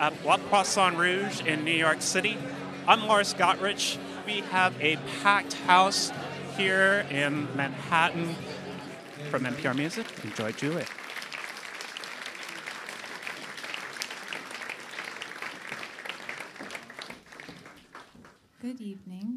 at Le Poisson Rouge in New York City. I'm Lars Gotrich. We have a packed house here in Manhattan. From NPR Music, enjoy Julie. Good evening.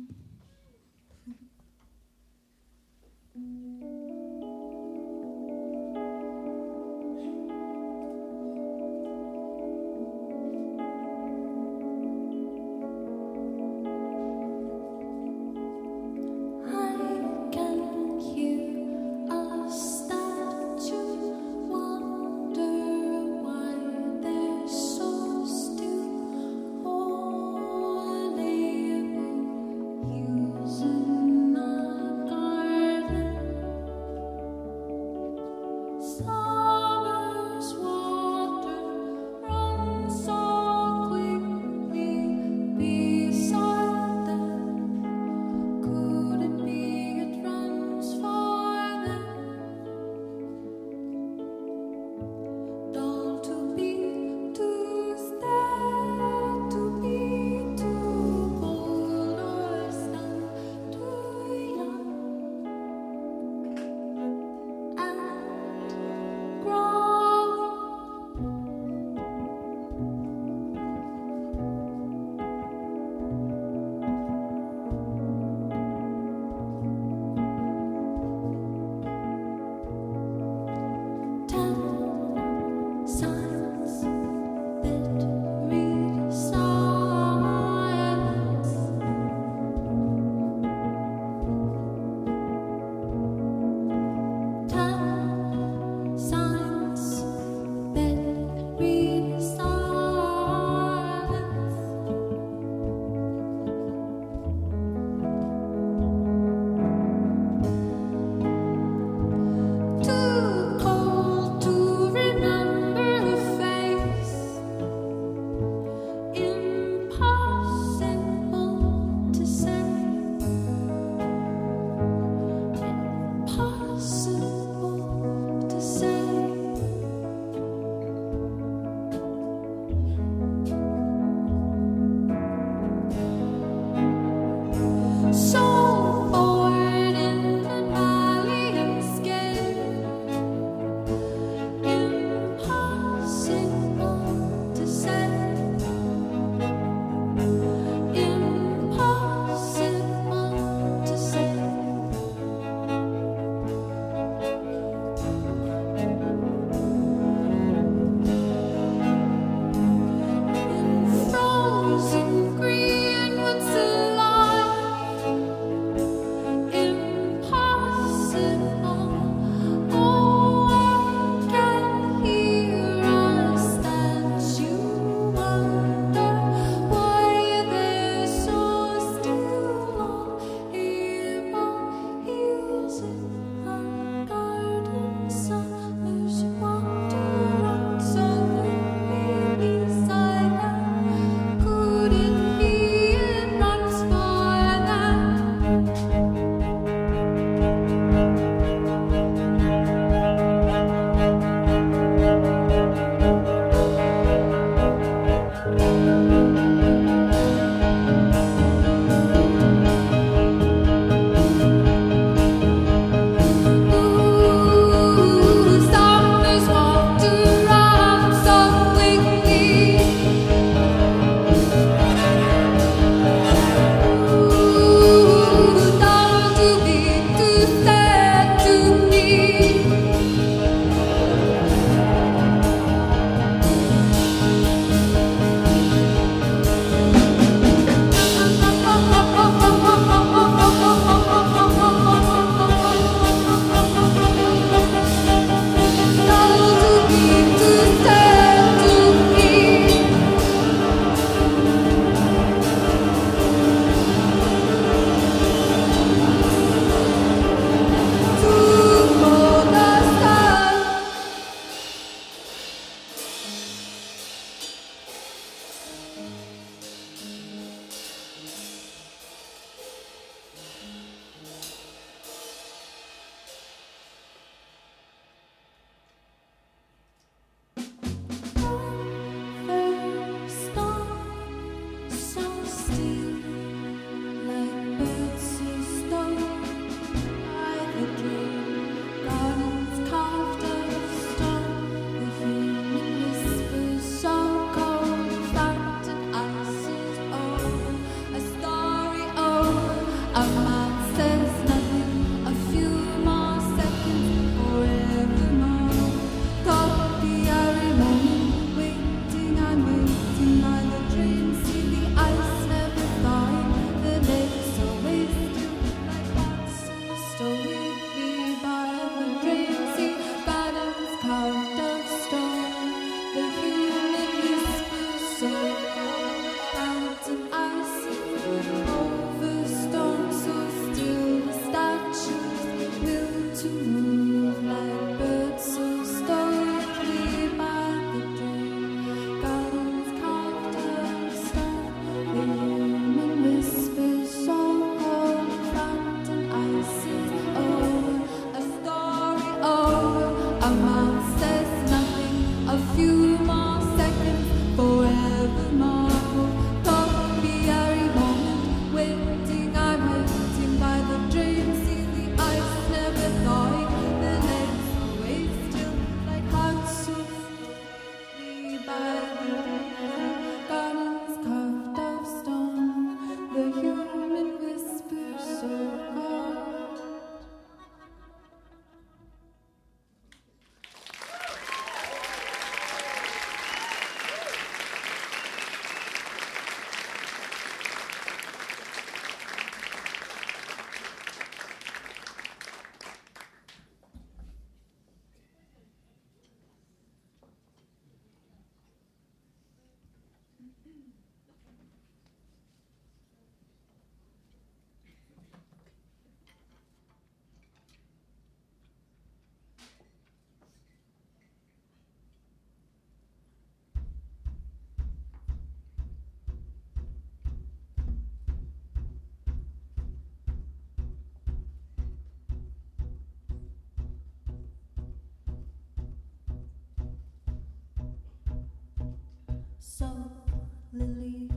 In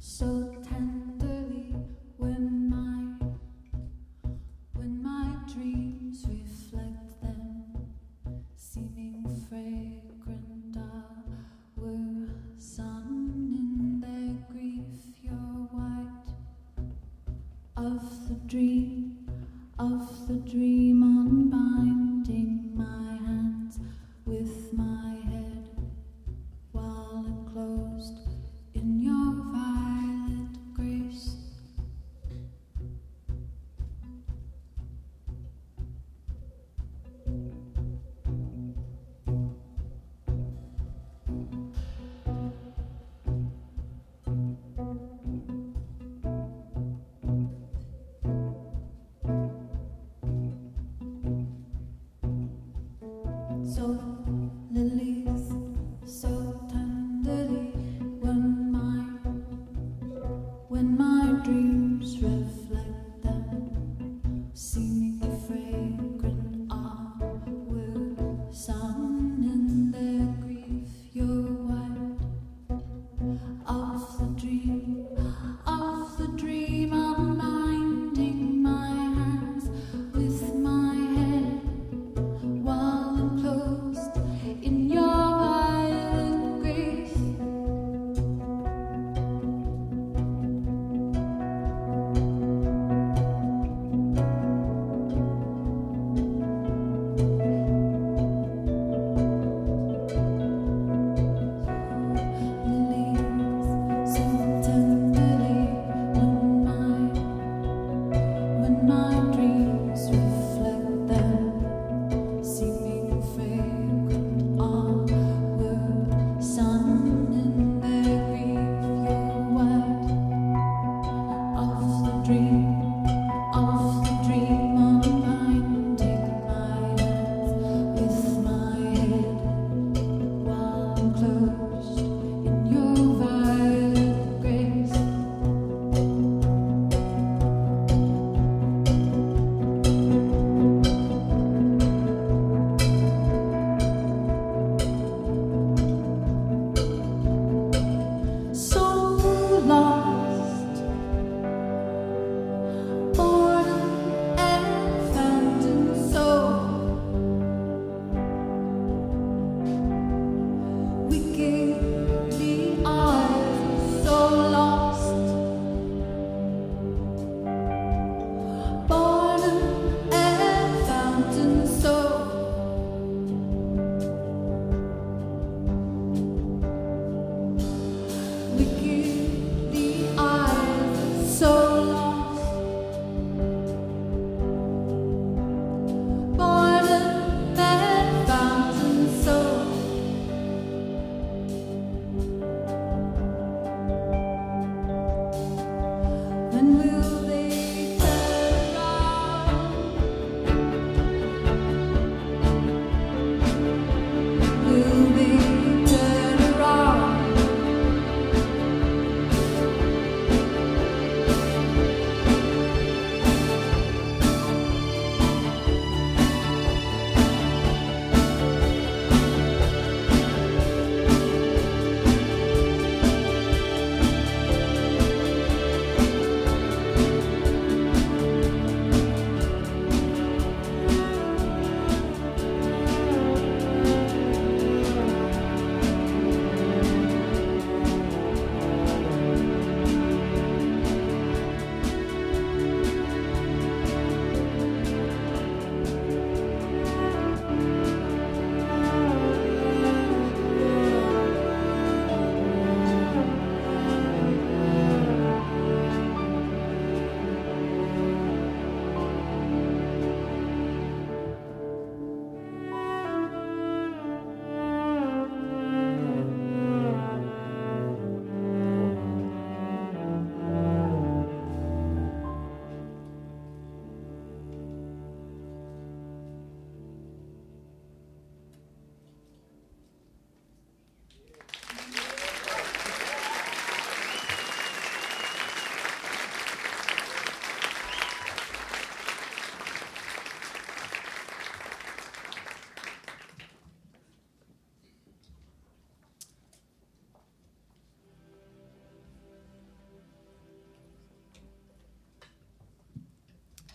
so violet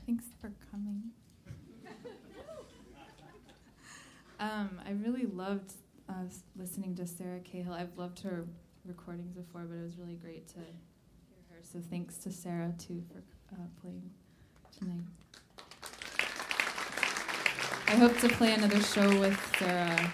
Thanks for coming. um, I really loved uh, listening to Sarah Cahill. I've loved her recordings before, but it was really great to hear her. So thanks to Sarah too for uh, playing tonight. I hope to play another show with Sarah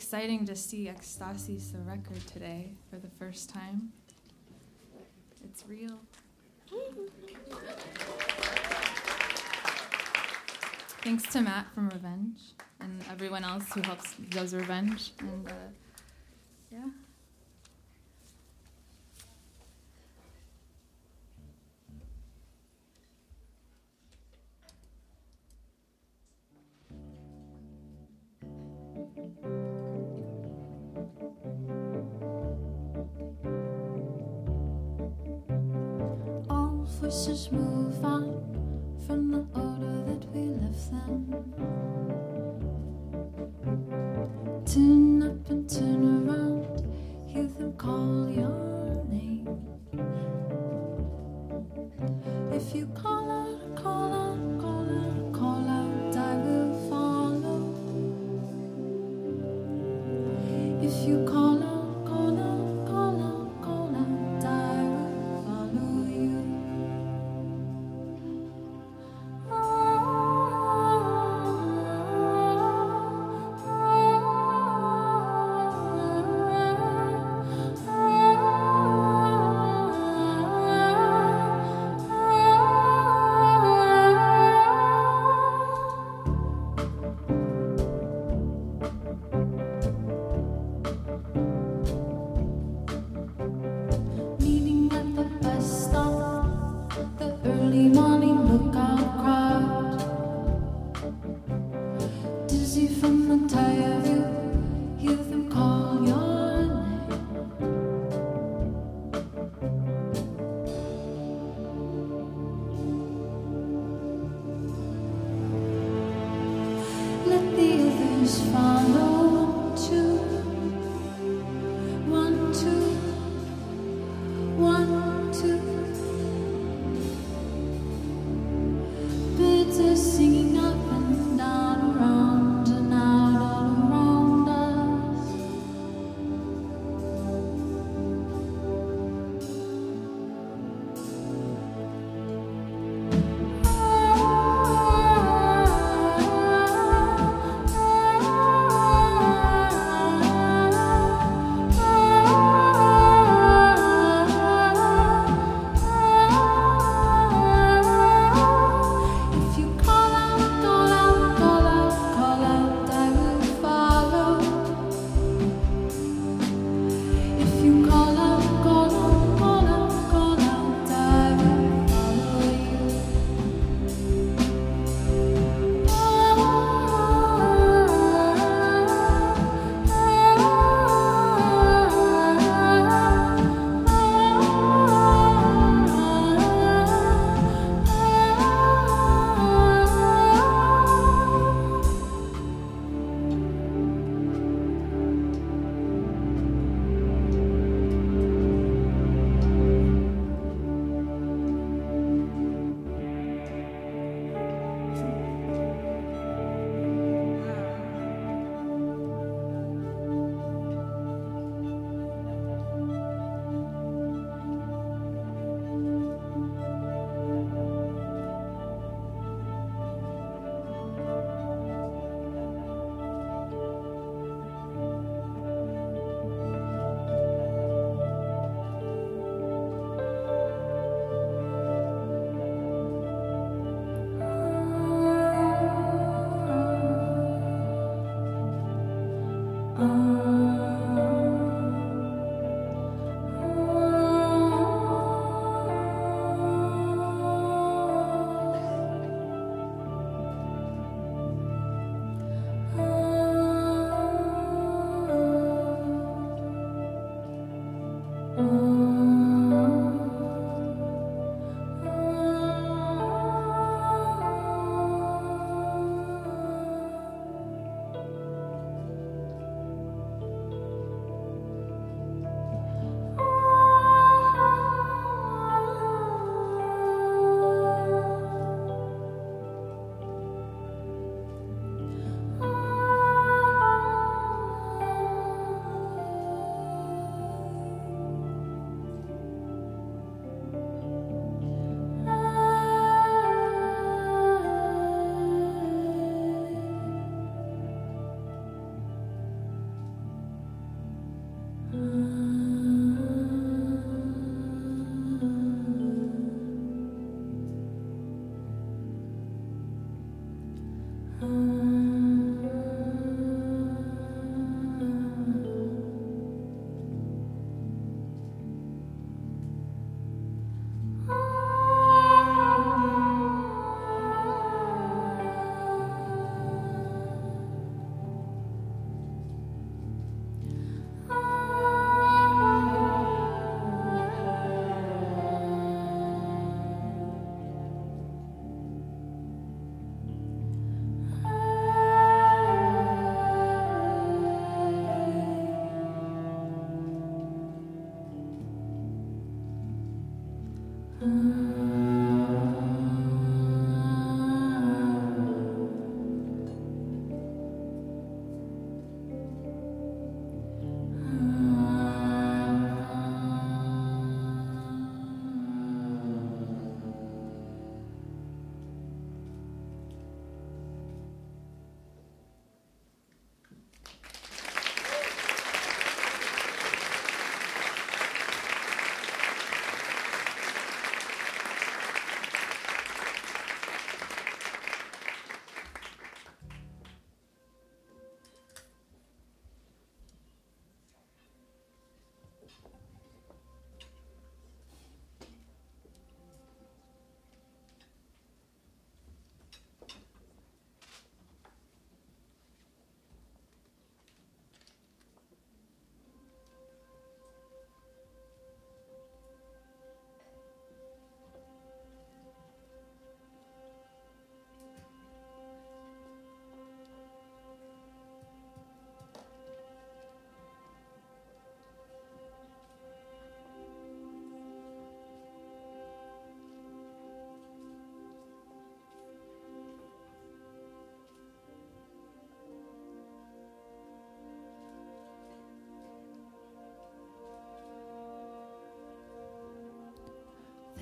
exciting to see Ecstasy's the record, today for the first time. It's real. Thanks to Matt from Revenge and everyone else who helps does Revenge and. Uh, if you call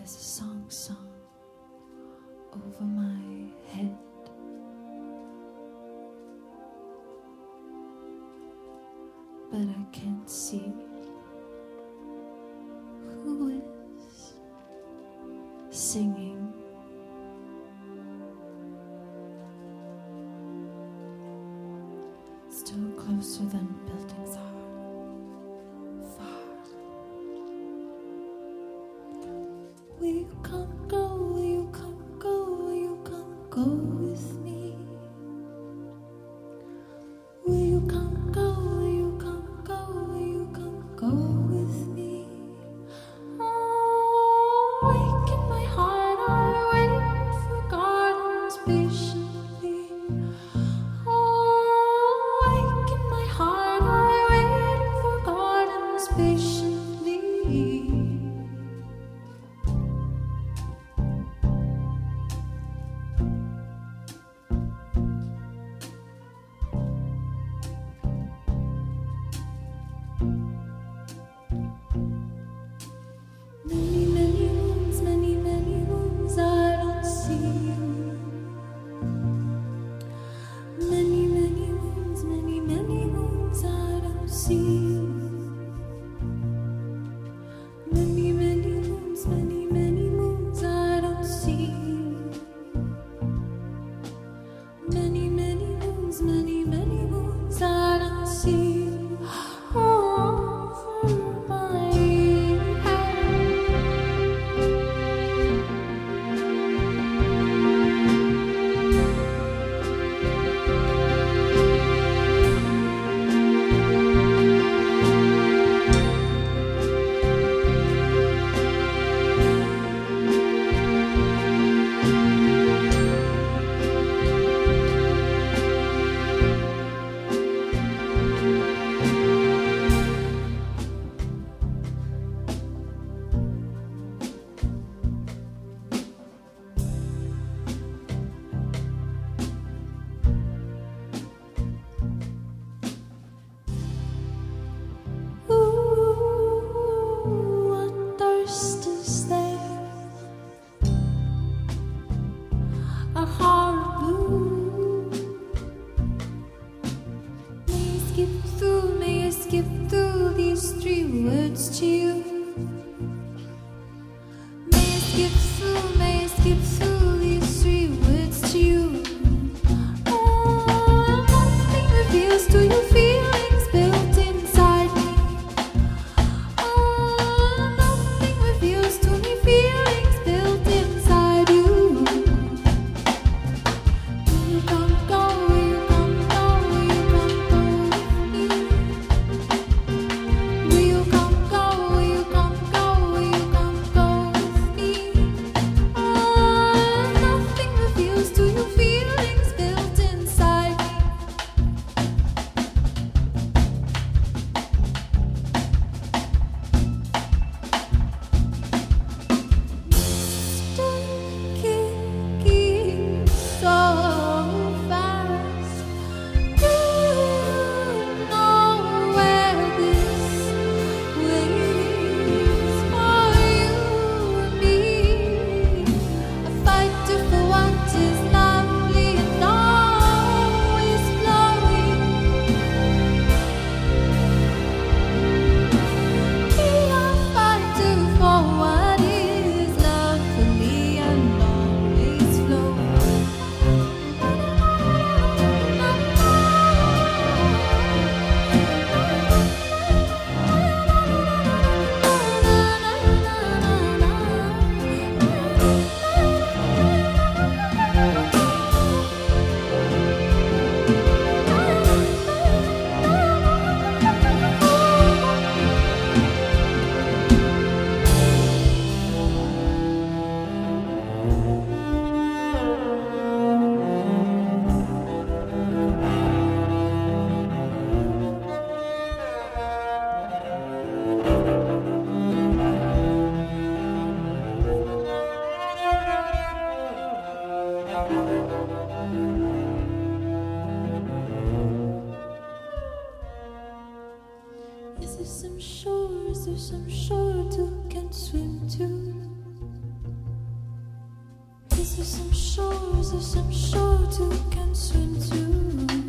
as a song song over my head. But I can't see. There's some shores, there's some shore to can swim to.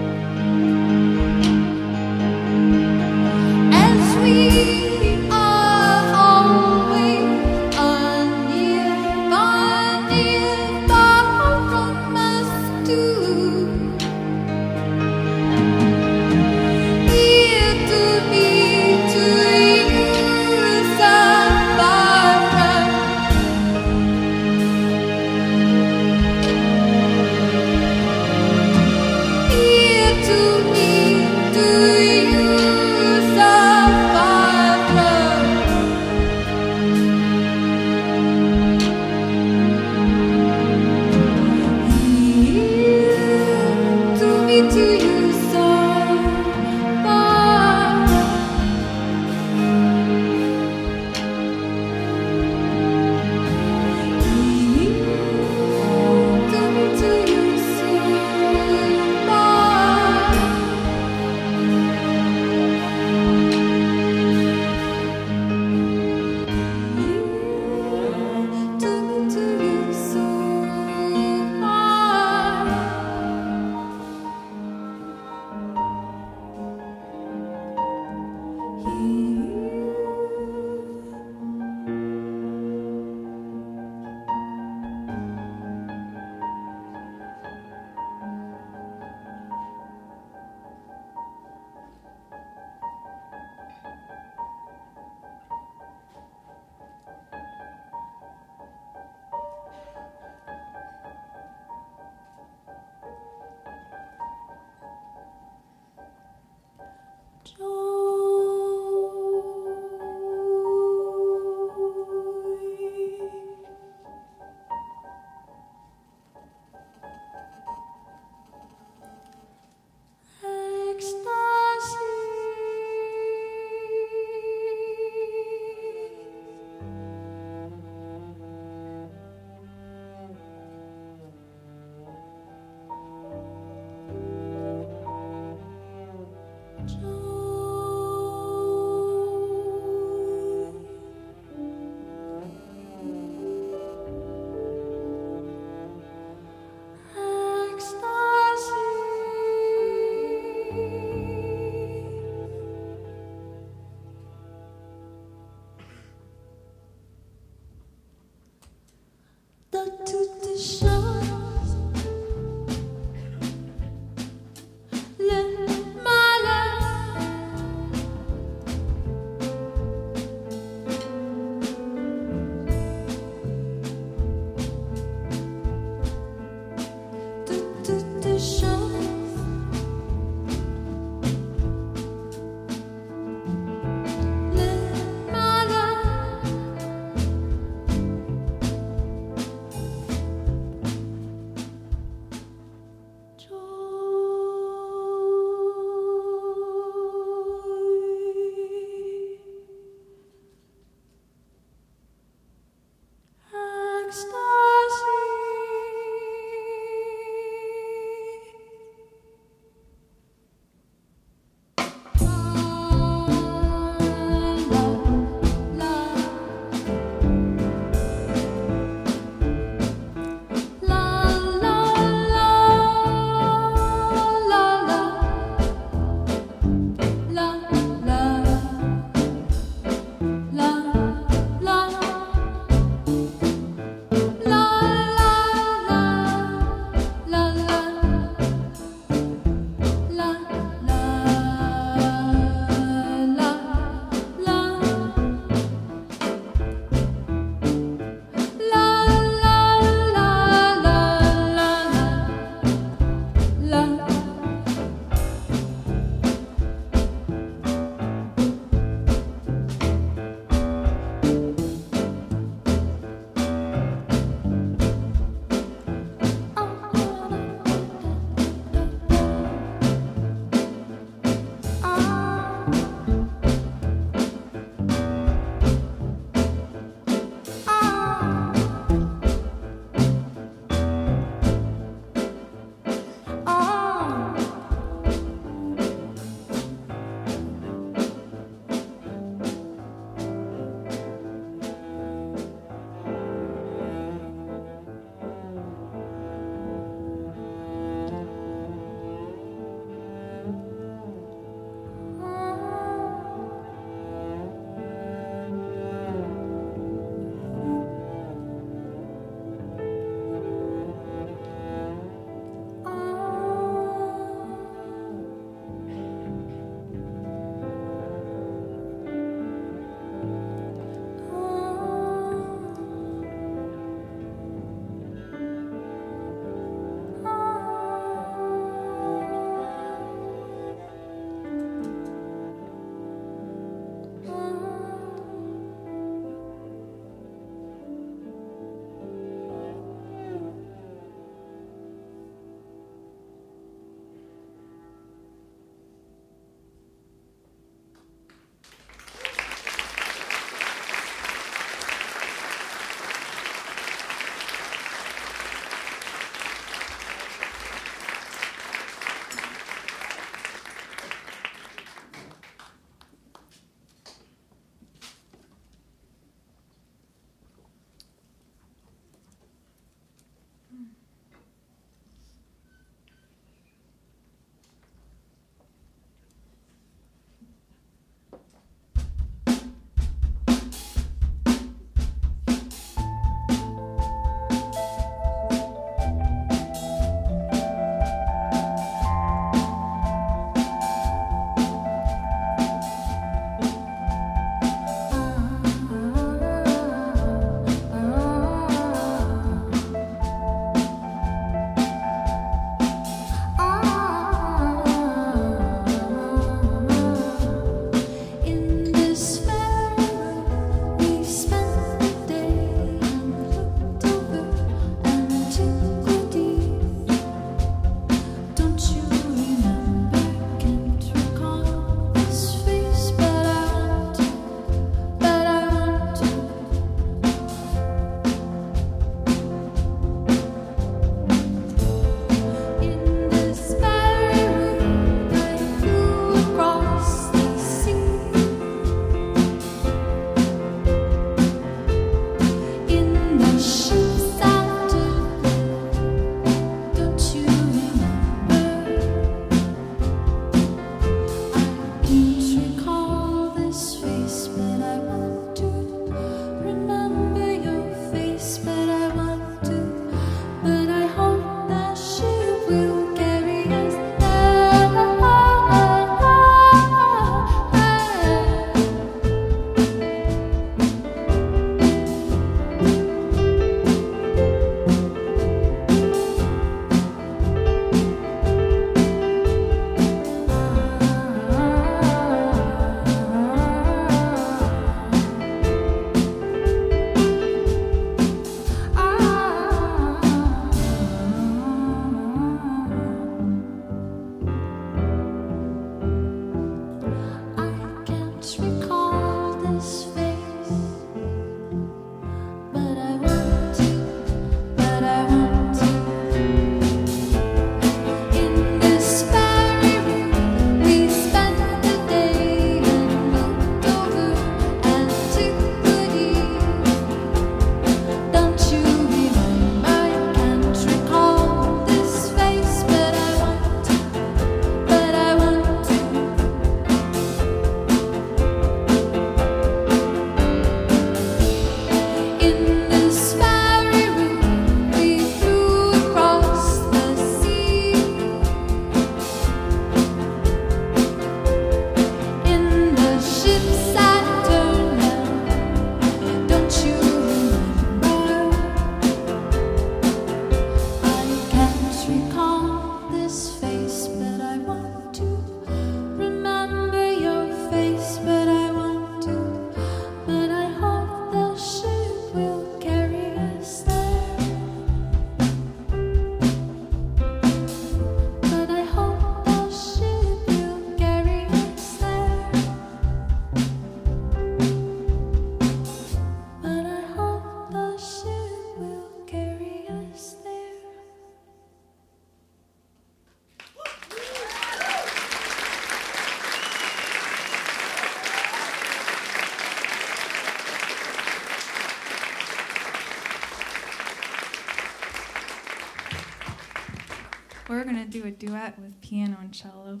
A duet with piano and cello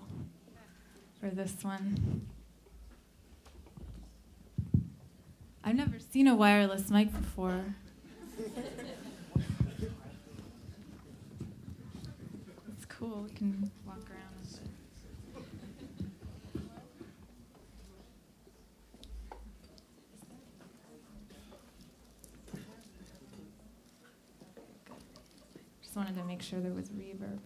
for this one. I've never seen a wireless mic before. It's cool. We can walk around with it. Just wanted to make sure there was reverb.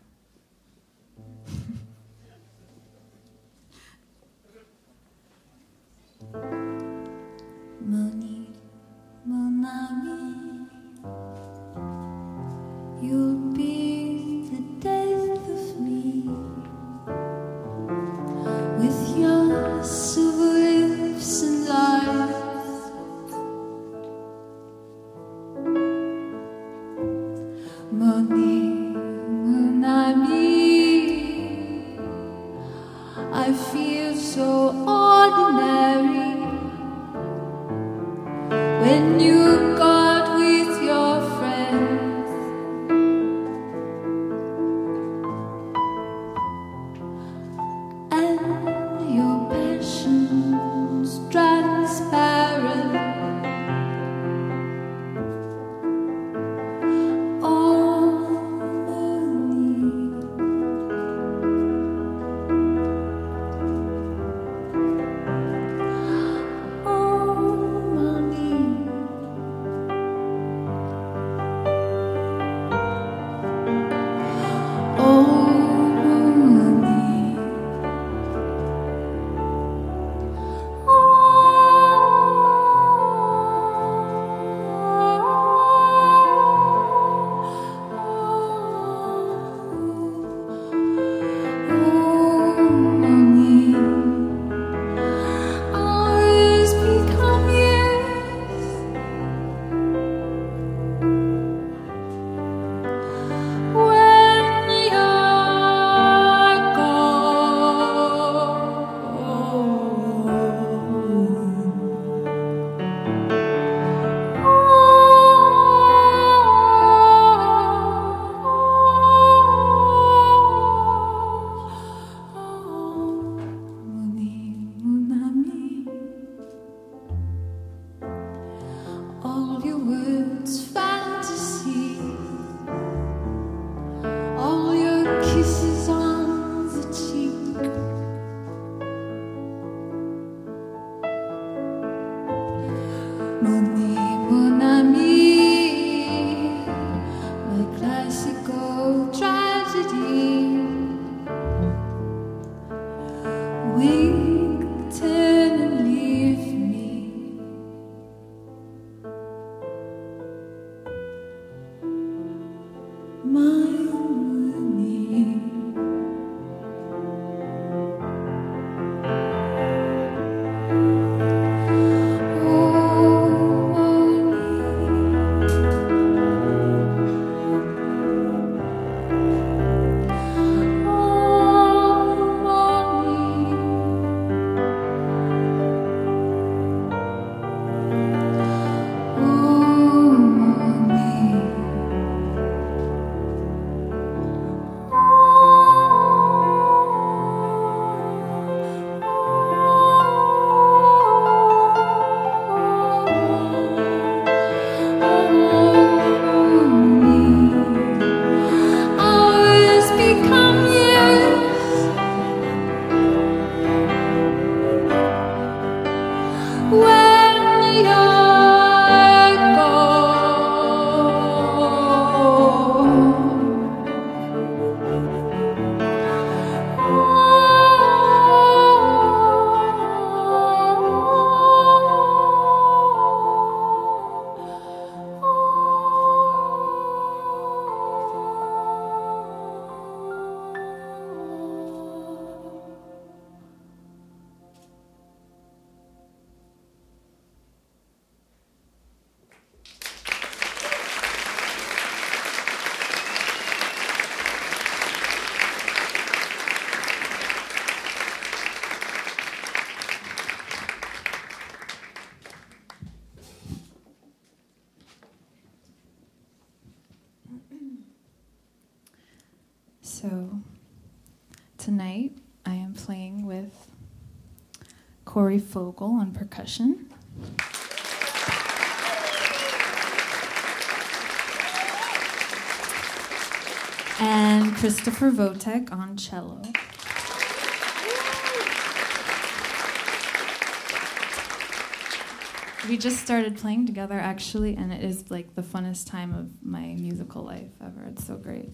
Corey Fogel on percussion. And Christopher Votek on cello. We just started playing together actually, and it is like the funnest time of my musical life ever. It's so great.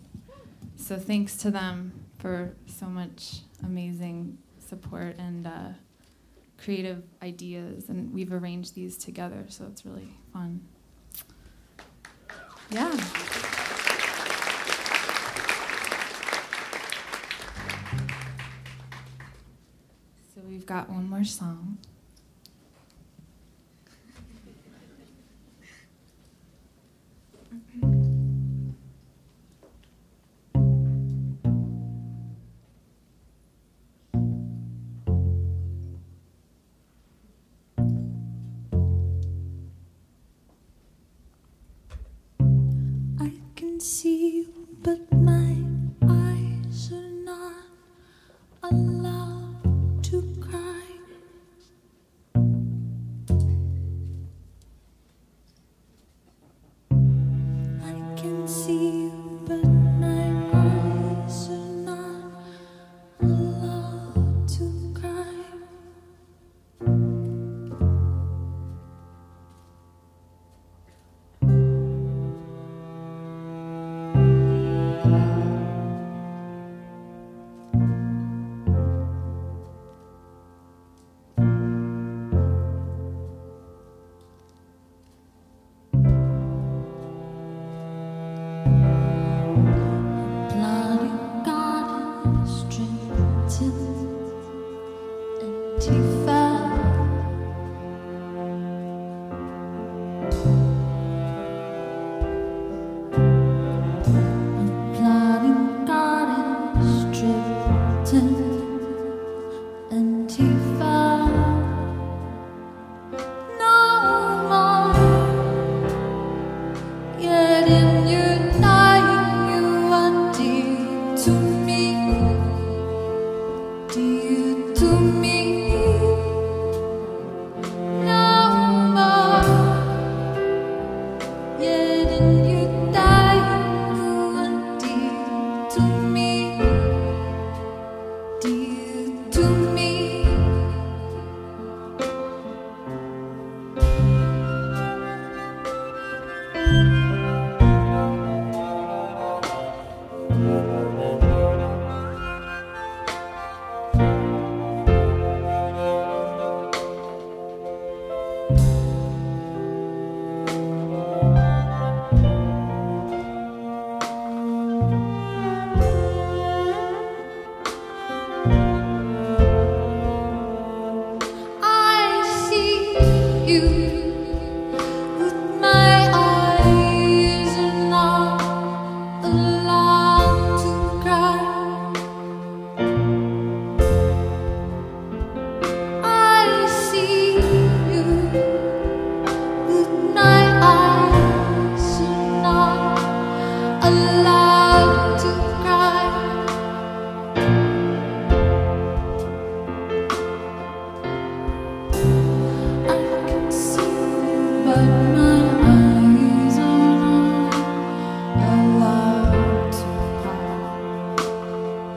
So thanks to them for so much amazing support and uh, creative ideas, and we've arranged these together, so it's really fun. Yeah. So we've got one more song.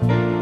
Bye.